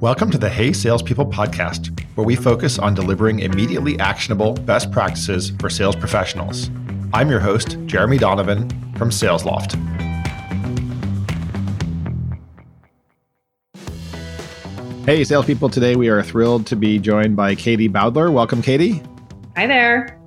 Welcome to the Hey Salespeople podcast, where we focus on delivering immediately actionable best practices for sales professionals. I'm your host, Jeremy Donovan from SalesLoft. Hey, salespeople. Today we are thrilled to be joined by Katie Bowdler. Welcome, Katie. Hi there.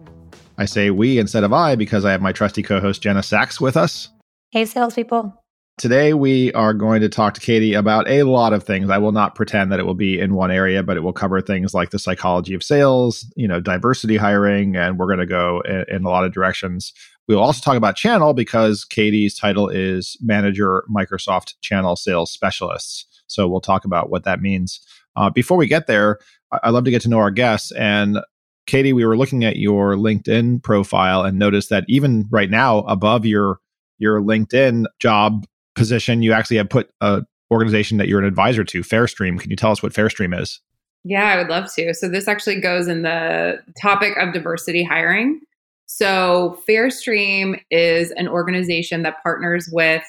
I say we instead of I because I have my trusty co host, Jenna Sachs, with us. Hey, salespeople. Today, we are going to talk to Katie about a lot of things. I will not pretend that it will be in one area, but it will cover things like the psychology of sales, you know, diversity hiring, and we're going to go in, in, a lot of directions. We'll also talk about channel because Katie's title is Manager Microsoft Channel Sales Specialists. So we'll talk about what that means. Uh, before we get there, I'd love to get to know our guests. And Katie, we were looking at your LinkedIn profile and noticed that even right now, above your your LinkedIn job position, you actually have put a organization that you're an advisor to, Fairstream. Can you tell us what Fairstream is? Yeah, I would love to. So this actually goes in the topic of diversity hiring. So Fairstream is an organization that partners with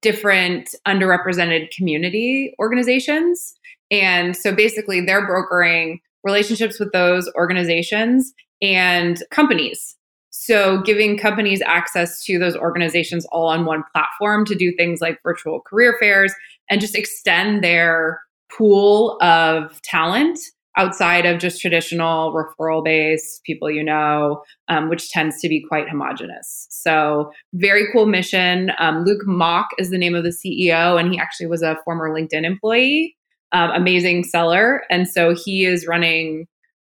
different underrepresented community organizations. And so basically they're brokering relationships with those organizations and companies so, giving companies access to those organizations all on one platform to do things like virtual career fairs and just extend their pool of talent outside of just traditional referral based people you know, um, which tends to be quite homogenous. So, very cool mission. Um, Luke Mock is the name of the CEO, and he actually was a former LinkedIn employee, um, amazing seller. And so, he is running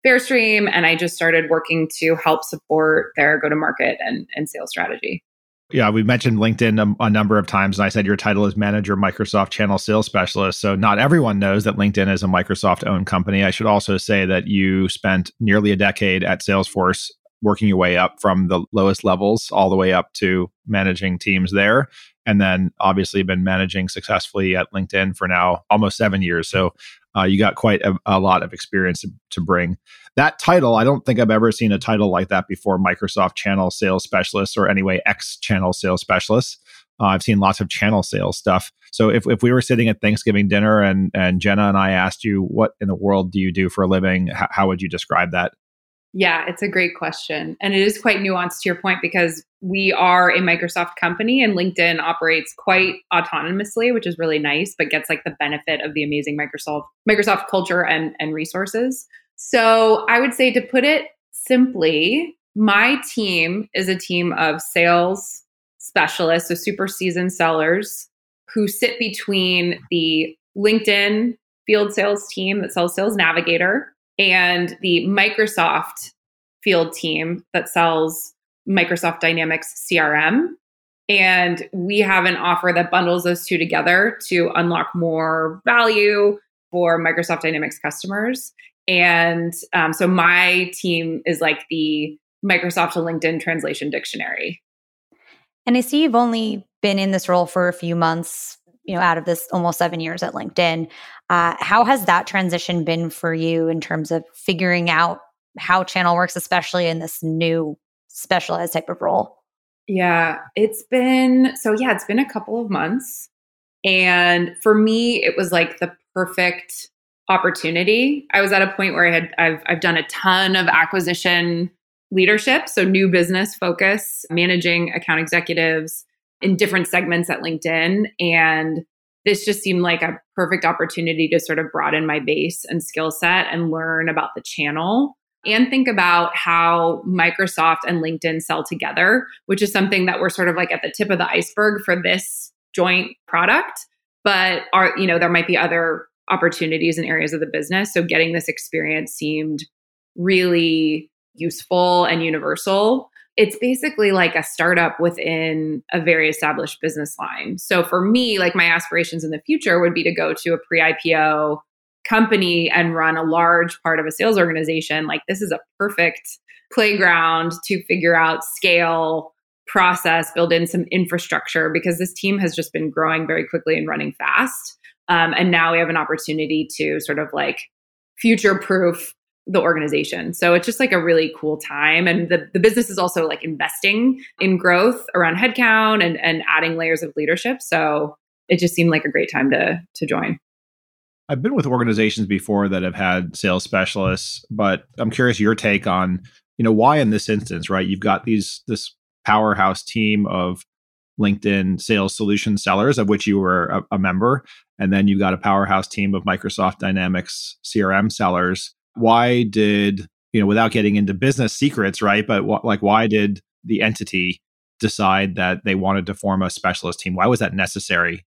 Fairstream, and I just started working to help support their go to market and, and sales strategy. Yeah, we mentioned LinkedIn a, a, number of times, and I said your title is Manager Microsoft Channel Sales Specialist. So, not everyone knows that LinkedIn is a Microsoft owned company. I should also say that you spent nearly a decade at Salesforce working your way up from the lowest levels all the way up to managing teams there. And then obviously been managing successfully at LinkedIn for now almost seven years. So, uh, you got quite a, a lot of experience to, to, bring. That title, I don't think I've ever seen a title like that before Microsoft Channel Sales Specialist or anyway, X Channel Sales Specialist. Uh, I've seen lots of channel sales stuff. So if, if we were sitting at Thanksgiving dinner and, and Jenna and I asked you, what in the world do you do for a living? H- how would you describe that? Yeah, it's a great question. And it is quite nuanced to your point because we are a Microsoft company and LinkedIn operates quite autonomously, which is really nice, but gets like the benefit of the amazing Microsoft Microsoft culture and, and resources. So I would say to put it simply, my team is a team of sales specialists, so super seasoned sellers who sit between the LinkedIn field sales team that sells Sales Navigator and the Microsoft field team that sells Microsoft Dynamics CRM. And we have an offer that bundles those two together to unlock more value for Microsoft Dynamics customers. And um, so my team is like the Microsoft to LinkedIn translation dictionary. And I see you've only been in this role for a few months, you know, out of this almost seven years at LinkedIn. Uh, how has that transition been for you in terms of figuring out how channel works, especially in this new specialized type of role? Yeah, it's been so, yeah, it's been a couple of months. And for me, it was like the perfect opportunity. I was at a point where I had I've I've done a ton of acquisition leadership, so new business focus, managing account executives in different segments at LinkedIn and this just seemed like a perfect opportunity to sort of broaden my base and skill set and learn about the channel and think about how Microsoft and LinkedIn sell together, which is something that we're sort of like at the tip of the iceberg for this joint product. But are, you know, there might be other opportunities and areas of the business. So getting this experience seemed really useful and universal it's basically like a startup within a very established business line. So for me, like my aspirations in the future would be to go to a pre IPO company and run a large part of a sales organization. Like this is a perfect playground to figure out scale, process, build in some infrastructure because this team has just been growing very quickly and running fast. Um, and now we have an opportunity to sort of like future proof the organization. So it's just like a really cool time. And the, the business is also like investing in growth around headcount and, and adding layers of leadership. So it just seemed like a great time to to join. I've been with organizations before that have had sales specialists, but I'm curious your take on, you know, why in this instance, right? You've got these this powerhouse team of LinkedIn sales solution sellers, of which you were a, a member, and then you've got a powerhouse team of Microsoft Dynamics CRM sellers. Why did you know, without getting into business secrets, right? But wh- like, why did the entity decide that they wanted to form a specialist team? Why was that necessary?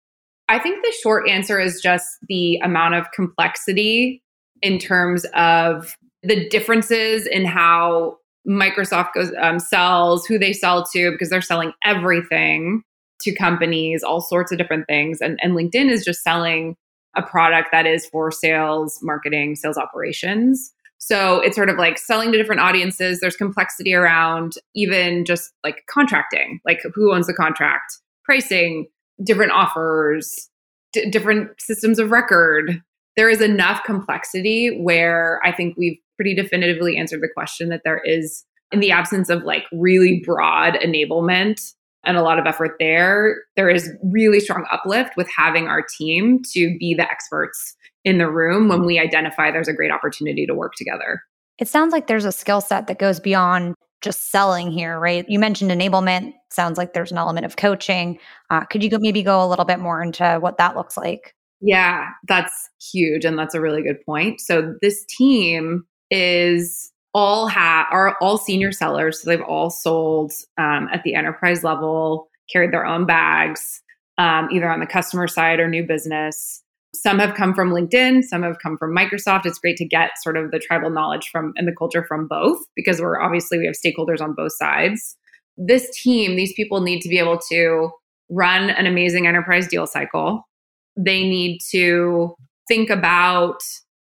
I think the short answer is just the amount of complexity in terms of the differences in how Microsoft goes um, sells, who they sell to, because they're selling everything to companies, all sorts of different things, and and LinkedIn is just selling a product that is for sales, marketing, sales operations. So it's sort of like selling to different audiences. There's complexity around even just like contracting, like who owns the contract, pricing, different offers, d- different systems of record. There is enough complexity where I think we've pretty definitively answered the question that there is, in the absence of like really broad enablement and a lot of effort there, there is really strong uplift with having our team to be the experts in the room when we identify there's a great opportunity to work together. It sounds like there's a skill set that goes beyond just selling here, right? You mentioned enablement. Sounds like there's an element of coaching. Uh, could you go, maybe go a little bit more into what that looks like? Yeah, that's huge. And that's a really good point. So this team is all have are all senior sellers. So they've all sold um, at the enterprise level, carried their own bags, um, either on the customer side or new business. Some have come from LinkedIn, some have come from Microsoft. It's great to get sort of the tribal knowledge from and the culture from both because we're obviously we have stakeholders on both sides. This team, these people need to be able to run an amazing enterprise deal cycle. They need to think about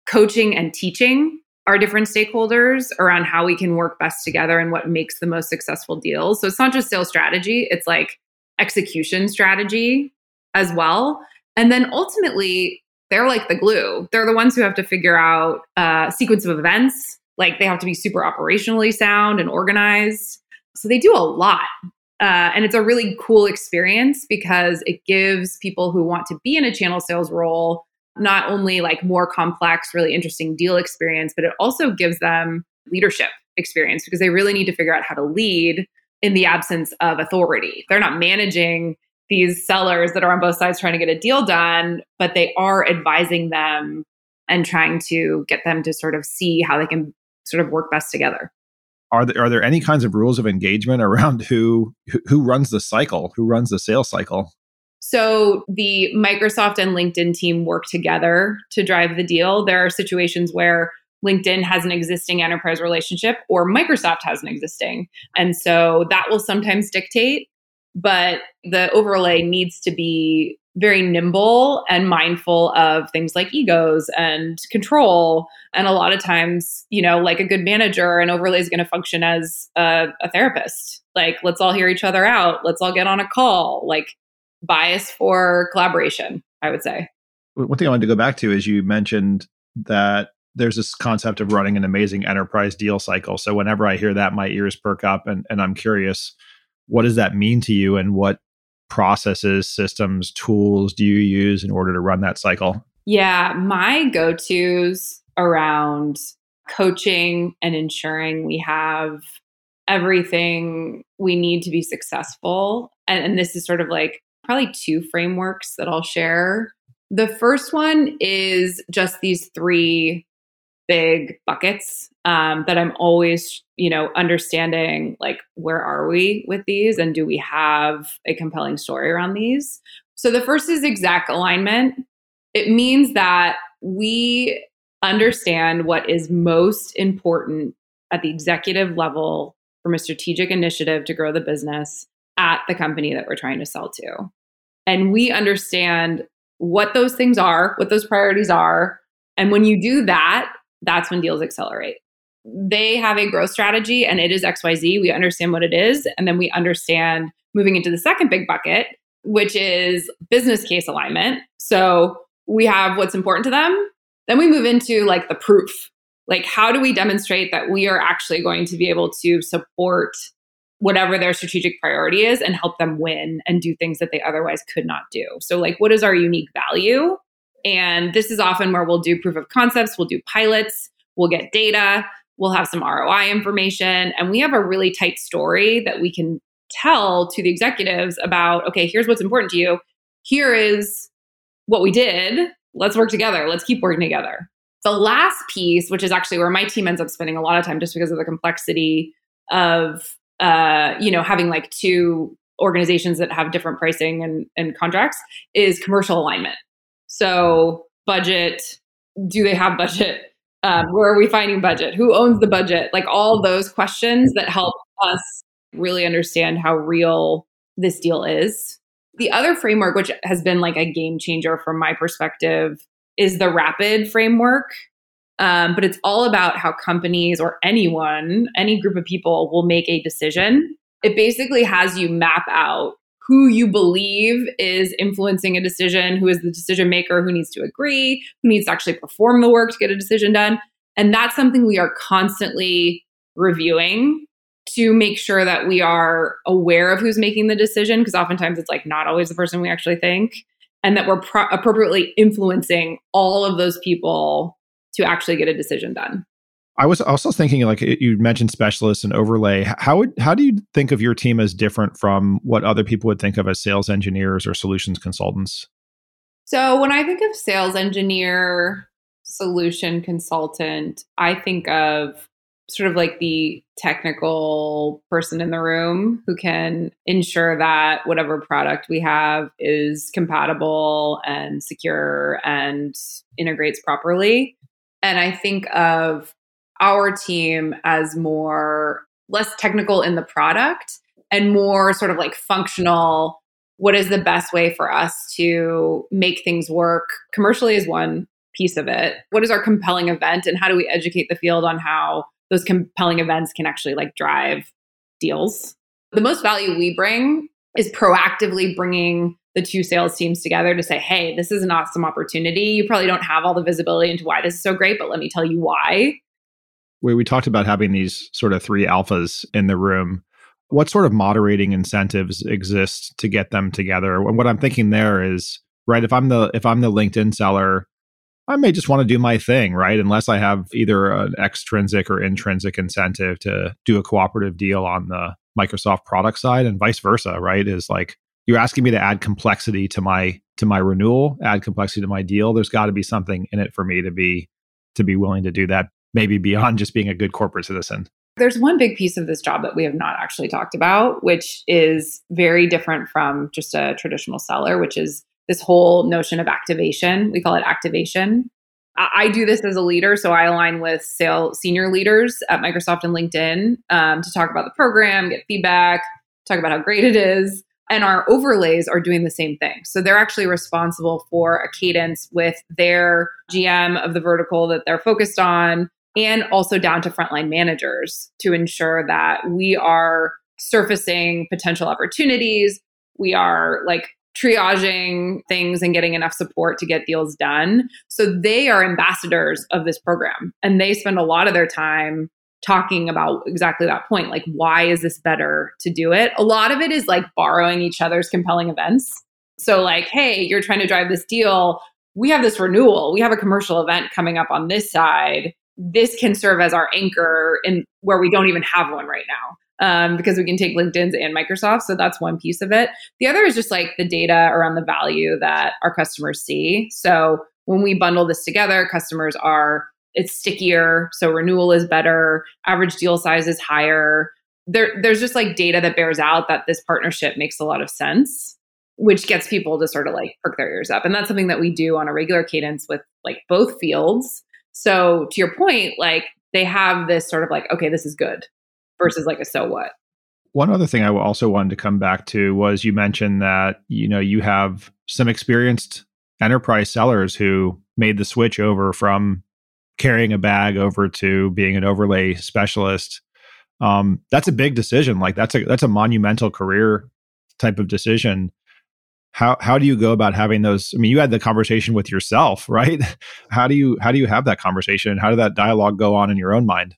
coaching and teaching our different stakeholders around how we can work best together and what makes the most successful deals. So it's not just sales strategy, it's like execution strategy as well. And then ultimately, they're like the glue. They're the ones who have to figure out a sequence of events. Like they have to be super operationally sound and organized. So they do a lot. Uh, and it's a really cool experience because it gives people who want to be in a channel sales role not only like more complex, really interesting deal experience, but it also gives them leadership experience because they really need to figure out how to lead in the absence of authority. They're not managing these sellers that are on both sides trying to get a deal done, but they are advising them and trying to get them to sort of see how they can sort of work best together. Are there, are there any kinds of rules of engagement around who who runs the cycle, who runs the sales cycle? So the Microsoft and LinkedIn team work together to drive the deal. There are situations where LinkedIn has an existing enterprise relationship or Microsoft has an existing. And so that will sometimes dictate but the overlay needs to be very nimble and mindful of things like egos and control. And a lot of times, you know, like a good manager, an overlay is going to function as a, a, therapist. Like, let's all hear each other out. Let's all get on a call. Like, bias for collaboration, I would say. One thing I wanted to go back to is you mentioned that there's this concept of running an amazing enterprise deal cycle. So whenever I hear that, my ears perk up and, and I'm curious what does that mean to you and what processes, systems, tools do you use in order to run that cycle? Yeah, my go tos around coaching and ensuring we have everything we need to be successful. And, and, this is sort of like probably two frameworks that I'll share. The first one is just these three big buckets um, that I'm always, you know, understanding like where are we with these and do we have a compelling story around these? So the first is exact alignment. It means that we understand what is most important at the executive level from a strategic initiative to grow the business at the company that we're trying to sell to. And we understand what those things are, what those priorities are. And when you do that, that's when deals accelerate. They have a growth strategy and it is XYZ. We understand what it is. And then we understand moving into the second big bucket, which is business case alignment. So we have what's important to them. Then we move into like the proof. Like, how do we demonstrate that we are actually going to be able to support whatever their strategic priority is and help them win and do things that they otherwise could not do? So, like, what is our unique value? And this is often where we'll do proof of concepts, we'll do pilots, we'll get data, we'll have some ROI information, and we have a really tight story that we can tell to the executives about okay, here's what's important to you. Here is what we did. Let's work together. Let's keep working together. The last piece, which is actually where my team ends up spending a lot of time just because of the complexity of uh, you know, having like two organizations that have different pricing and, and contracts, is commercial alignment. So budget, do they have budget? Um, where are we finding budget? Who owns the budget? Like all those questions that help us really understand how real this deal is. The other framework, which has been like a game changer from my perspective, is the rapid framework. Um, but it's all about how companies or anyone, any group of people will make a decision. It basically has you map out who you believe is influencing a decision, who is the decision maker, who needs to agree, who needs to actually perform the work to get a decision done. And that's something we are constantly reviewing to make sure that we are aware of who's making the decision because oftentimes it's like not always the person we actually think and that we're pro- appropriately influencing all of those people to actually get a decision done. I was also thinking like you mentioned specialists and overlay. How would how do you think of your team as different from what other people would think of as sales engineers or solutions consultants? So when i think of sales engineer solution consultant i think of sort of like the technical person in the room who can ensure that whatever product we have is compatible and secure and integrates properly. And I think of our team as more less technical in the product and more sort of like functional. What is the best way for us to make things work? Commercially is one piece of it. What is our compelling event and how do we educate the field on how those compelling events can actually like drive deals. The most value we bring is proactively bringing the two sales teams together to say, hey, this is an awesome opportunity. You probably don't have all the visibility into why this is so great, but let me tell you why. We, we talked about having these sort of three alphas in the room. What sort of moderating incentives exist to get them together? And what I'm thinking there is, right, if I'm the if I'm the LinkedIn seller I may just want to do my thing, right? Unless I have either an extrinsic or intrinsic incentive to do a cooperative deal on the Microsoft product side and vice versa, right? Is like you're asking me to add complexity to my to my renewal, add complexity to my deal. There's got to be something in it for me to be to be willing to do that, maybe beyond just being a good corporate citizen. There's one big piece of this job that we have not actually talked about, which is very different from just a traditional seller, which is this whole notion of activation. We call it activation. I, do this as a leader, so I align with sale senior leaders at Microsoft and LinkedIn um, to talk about the program, get feedback, talk about how great it is. And our overlays are doing the same thing. So they're actually responsible for a cadence with their GM of the vertical that they're focused on, and also down to frontline managers to ensure that we are surfacing potential opportunities. We are like triaging things and getting enough support to get deals done. So they are ambassadors of this program and they spend a lot of their time talking about exactly that point like why is this better to do it? A lot of it is like borrowing each other's compelling events. So like, hey, you're trying to drive this deal, we have this renewal, we have a commercial event coming up on this side. This can serve as our anchor in where we don't even have one right now um, because we can take LinkedIn's and Microsoft. So that's one piece of it. The other is just like the data around the value that our customers see. So when we bundle this together, customers are it's stickier, so renewal is better, average deal size is higher. There, there's just like data that bears out that this partnership makes a lot of sense, which gets people to sort of like perk their ears up. And that's something that we do on a regular cadence with like both fields. So to your point, like they have this sort of like, okay, this is good versus like a so what. One other thing I also wanted to come back to was you mentioned that you know you have some experienced enterprise sellers who made the switch over from carrying a bag over to being an overlay specialist. Um, that's a big decision. Like that's a that's a monumental career type of decision. How how do you go about having those? I mean, you had the conversation with yourself, right? How do you how do you have that conversation? How did that dialogue go on in your own mind?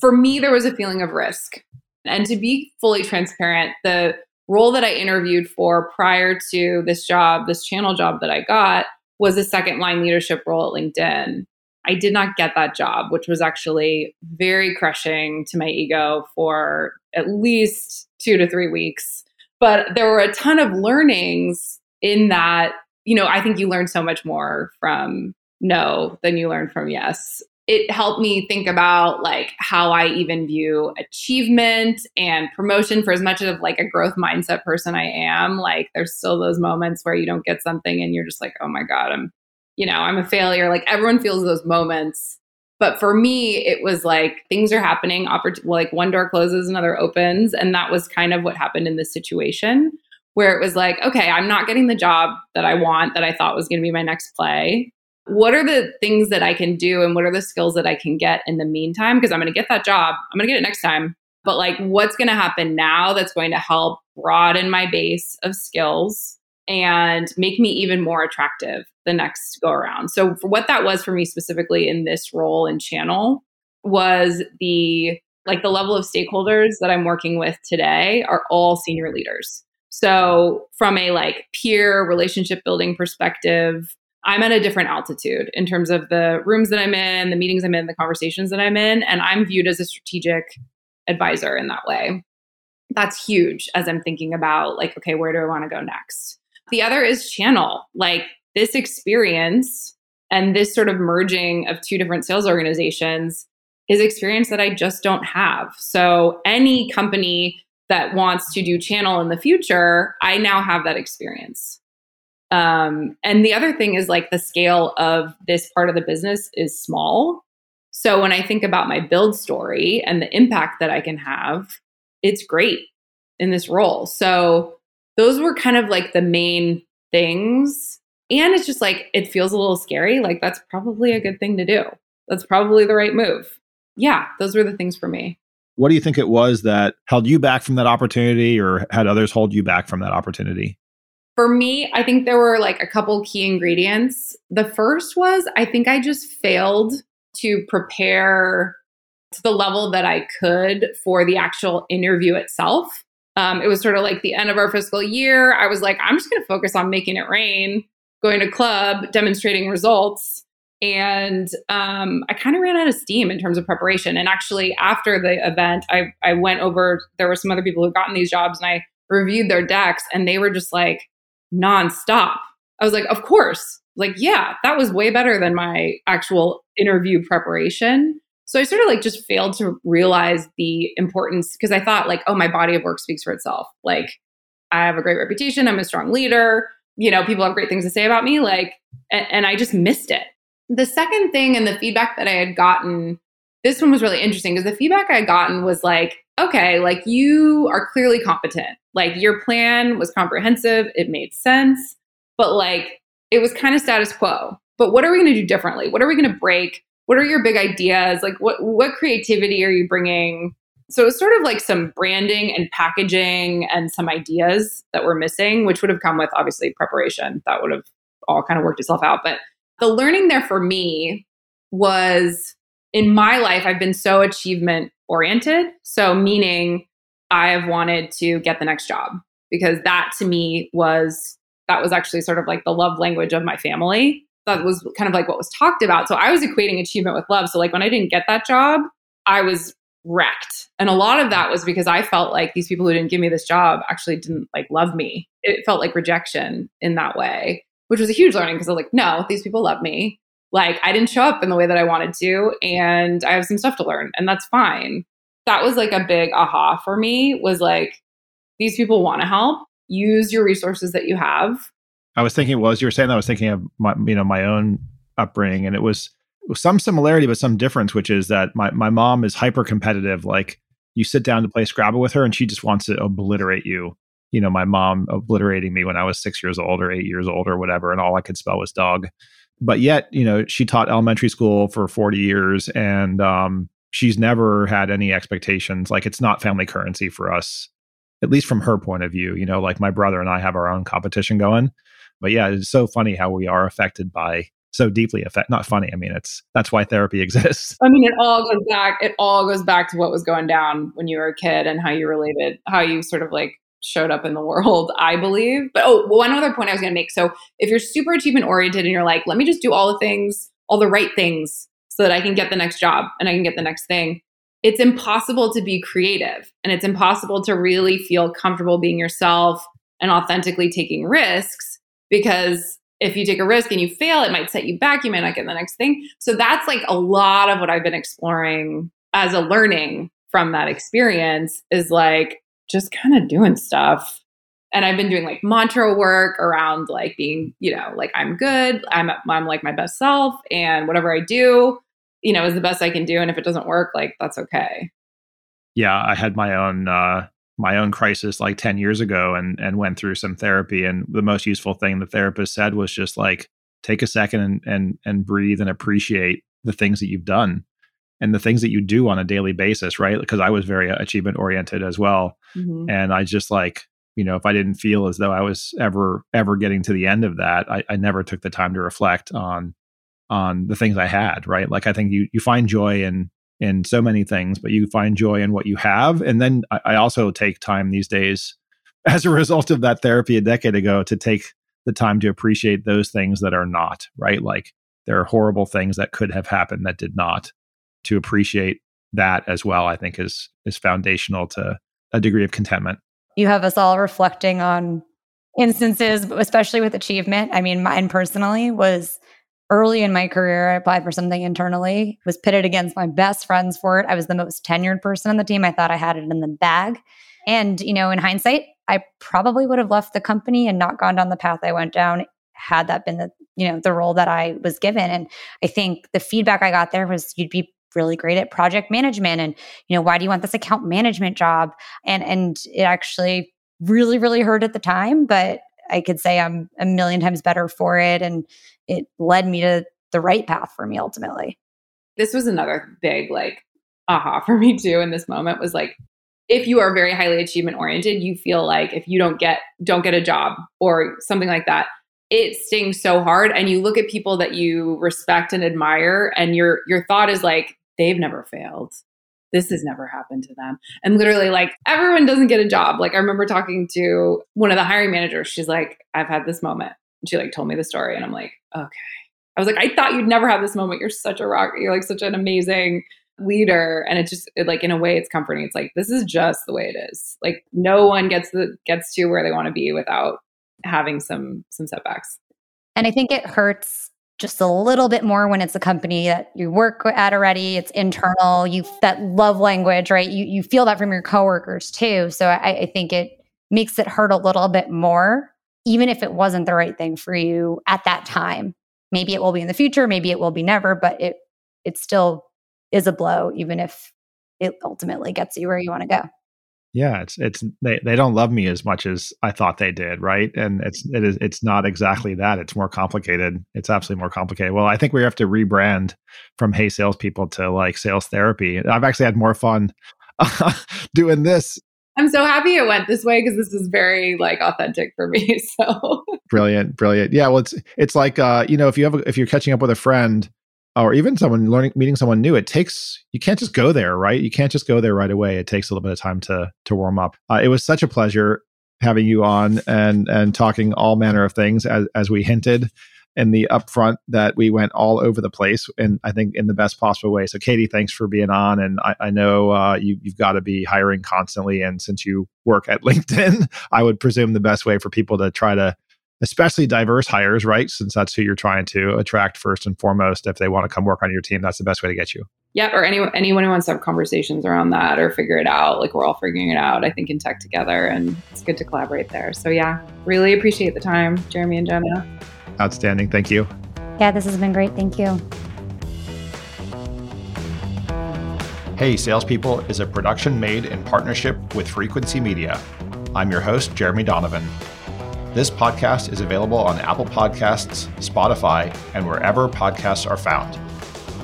for me, there was a feeling of risk. And to be fully transparent, the role that I interviewed for prior to this job, this channel job that I got, was a second line leadership role at LinkedIn. I did not get that job, which was actually very crushing to my ego for at least two to three weeks. But there were a ton of learnings in that. You know, I think you learn so much more from no than you learn from yes it helped me think about like how I even view achievement and promotion for as much of like a growth mindset person I am. Like there's still those moments where you don't get something and you're just like, oh my God, I'm, you know, I'm a failure. Like everyone feels those moments. But for me, it was like things are happening, oppor- like one door closes, another opens. And that was kind of what happened in this situation where it was like, okay, I'm not getting the job that I want, that I thought was going to be my next play what are the things that I can do and what are the skills that I can get in the meantime? Because I'm going to get that job, I'm going to get it next time. But like, what's going to happen now that's going to help broaden my base of skills and make me even more attractive the next go around? So, for what that was for me specifically in this role and channel was the like the level of stakeholders that I'm working with today are all senior leaders. So, from a like peer relationship building perspective, I'm at a different altitude in terms of the rooms that I'm in, the meetings I'm in, the conversations that I'm in, and I'm viewed as a strategic advisor in that way. That's huge as I'm thinking about, like, okay, where do I want to go next? The other is channel. Like, this experience and this sort of merging of two different sales organizations is experience that I just don't have. So, any company that wants to do channel in the future, I now have that experience. Um, and the other thing is like the scale of this part of the business is small. So when I think about my build story and the impact that I can have, it's great in this role. So those were kind of like the main things. And it's just like, it feels a little scary. Like, that's probably a good thing to do. That's probably the right move. Yeah, those were the things for me. What do you think it was that held you back from that opportunity or had others hold you back from that opportunity? For me, I think there were like a couple key ingredients. The first was I think I just failed to prepare to the level that I could for the actual interview itself. Um, it was sort of like the end of our fiscal year. I was like, I'm just going to focus on making it rain, going to club, demonstrating results. And um, I kind of ran out of steam in terms of preparation. And actually, after the event, I, I went over, there were some other people who gotten these jobs, and I reviewed their decks, and they were just like, nonstop. I was like, of course. Like, yeah, that was way better than my actual interview preparation. So I sort of like just failed to realize the importance because I thought like, oh, my body of work speaks for itself. Like, I have a great reputation. I'm a strong leader. You know, people have great things to say about me. Like, and, and I just missed it. The second thing and the feedback that I had gotten, this one was really interesting because the feedback I had gotten was like, okay, like you are clearly competent. Like your plan was comprehensive, it made sense, but like it was kind of status quo. But what are we going to do differently? What are we going to break? What are your big ideas? Like what what creativity are you bringing? So it was sort of like some branding and packaging and some ideas that were missing, which would have come with obviously preparation. That would have all kind of worked itself out. But the learning there for me was in my life, I've been so achievement oriented. So, meaning I have wanted to get the next job because that to me was that was actually sort of like the love language of my family. That was kind of like what was talked about. So I was equating achievement with love. So like when I didn't get that job, I was wrecked. And a lot of that was because I felt like these people who didn't give me this job actually didn't like love me. It felt like rejection in that way, which was a huge learning because I was like, no, these people love me like I didn't show up in the way that I wanted to and I have some stuff to learn and that's fine. That was like a big aha for me was like these people want to help. Use your resources that you have. I was thinking well, as you were saying I was thinking of my you know my own upbringing and it was some similarity but some difference which is that my my mom is hyper competitive like you sit down to play Scrabble with her and she just wants to obliterate you. You know, my mom obliterating me when I was 6 years old or 8 years old or whatever and all I could spell was dog. But yet you know she taught elementary school for 40 years and um, she's never had any expectations. Like it's not family currency for us at least from her point of view. You know like my brother and i have our own competition going but yeah it's so funny how we are affected by so deeply affect not funny i mean it's that's why therapy exists i mean it all goes back it all goes back to what was going down when you were a kid and how you related how you sort of like showed up in the world, I believe. But oh, one other point I was going to make. So if you're super achievement oriented and you're like, let me just do all the things, all the right things so that I can get the next job and I can get the next thing, it's impossible to be creative and it's impossible to really feel comfortable being yourself and authentically taking risks because if you take a risk and you fail, it might set you back. You might not get the next thing. So that's like a lot of what I've been exploring as a learning from that experience is like just kind of doing stuff. And I've been doing like mantra work around like being, you know, like I'm good, I'm I'm like my best self, and whatever I do, you know, is the best I can do. And if it doesn't work, like that's okay. Yeah, I had my own uh my own crisis like 10 years ago and and went through some therapy. And the most useful thing the therapist said was just like take a second and and and breathe and appreciate the things that you've done and the things that you do on a daily basis right? Because i was very achievement oriented as well. Mm-hmm. and i just like you know if i didn't feel as though i was ever ever getting to the end of that I, I never took the time to reflect on on the things i had right? Like i think you you find joy in in so many things, but you find joy in what you have. And then I, I also take time these days, as a result of that therapy a decade ago, to take the time to appreciate those things that are not, right? Like there are horrible things that could have happened that did not. To appreciate that as well, I think is is foundational to a degree of contentment. You have us all reflecting on instances, especially with achievement. I mean, mine personally was early in my career, I applied for something internally, was pitted against my best friends for it. I was the most tenured person on the team. I thought I had it in the bag. And, you know, in hindsight, I probably would have left the company and not gone down the path I went down had that been the, you know, the role that I was given. And I think the feedback I got there was you'd be really great at project management and, you know, why do you want this account management job? And and it actually really, really hurt at the time, but I could say I'm a million times better for it. And it led me to the right path for me ultimately. This was another big like aha for me too in this moment was like if you are very highly achievement oriented, you feel like if you don't get don't get a job or something like that, it stings so hard and you look at people that you respect and admire and your your thought is like they've never failed this has never happened to them. And literally, like, everyone doesn't get a job. Like, I remember talking to one of the hiring managers. She's like, I've had this moment. And she like told me the story. And I'm like, okay. I was like, I thought you'd never have this moment. You're such a rock. You're like such an amazing leader. And it just it, like in a way it's comforting. It's like this is just the way it is. Like no one gets the gets to where they want to be without having some some setbacks. And I think it hurts just a little bit more when it's a company that you work at already. It's internal. You that love language right? You you feel that from your coworkers too. So I, I think it makes it hurt a little bit more even if it wasn't the right thing for you at that time. Maybe it will be in the future maybe it will be never but it it still is a blow even if it ultimately gets you where you want to go yeah it's it's they, they don't love me as much as i thought they did right? And it's it is it's not exactly that it's more complicated it's absolutely more complicated. Well i think we have to rebrand from hey salespeople to like sales therapy. I've actually had more fun doing this. I'm so happy it went this way because this is very like authentic for me so. Brilliant brilliant. Yeah well it's it's like uh you know if you have a, if you're catching up with a friend or even someone learning meeting someone new it takes you can't just go there right you can't just go there right away it takes a little bit of time to to warm up uh, it was such a pleasure having you on and and talking all manner of things as as we hinted in the upfront that we went all over the place and I think in the best possible way. So Katie, thanks for being on. And I, I know uh, you, you've got to be hiring constantly. And since you work at LinkedIn, I would presume the best way for people to try to especially diverse hires, right? Since that's who you're trying to attract first and foremost. If they want to come work on your team, that's the best way to get you. Yeah, or anyone anyone who wants to have conversations around that or figure it out. Like we're all figuring it out, I think, in tech together, and it's good to collaborate there. So yeah, really appreciate the time, Jeremy and Jenna. Outstanding. Thank you. Yeah, this has been great. Thank you. Hey, Salespeople is a production made in partnership with Frequency Media. I'm your host, Jeremy Donovan. This podcast is available on Apple Podcasts, Spotify, and wherever podcasts are found.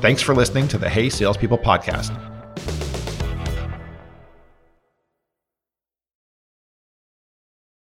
Thanks for listening to the Hey Salespeople podcast.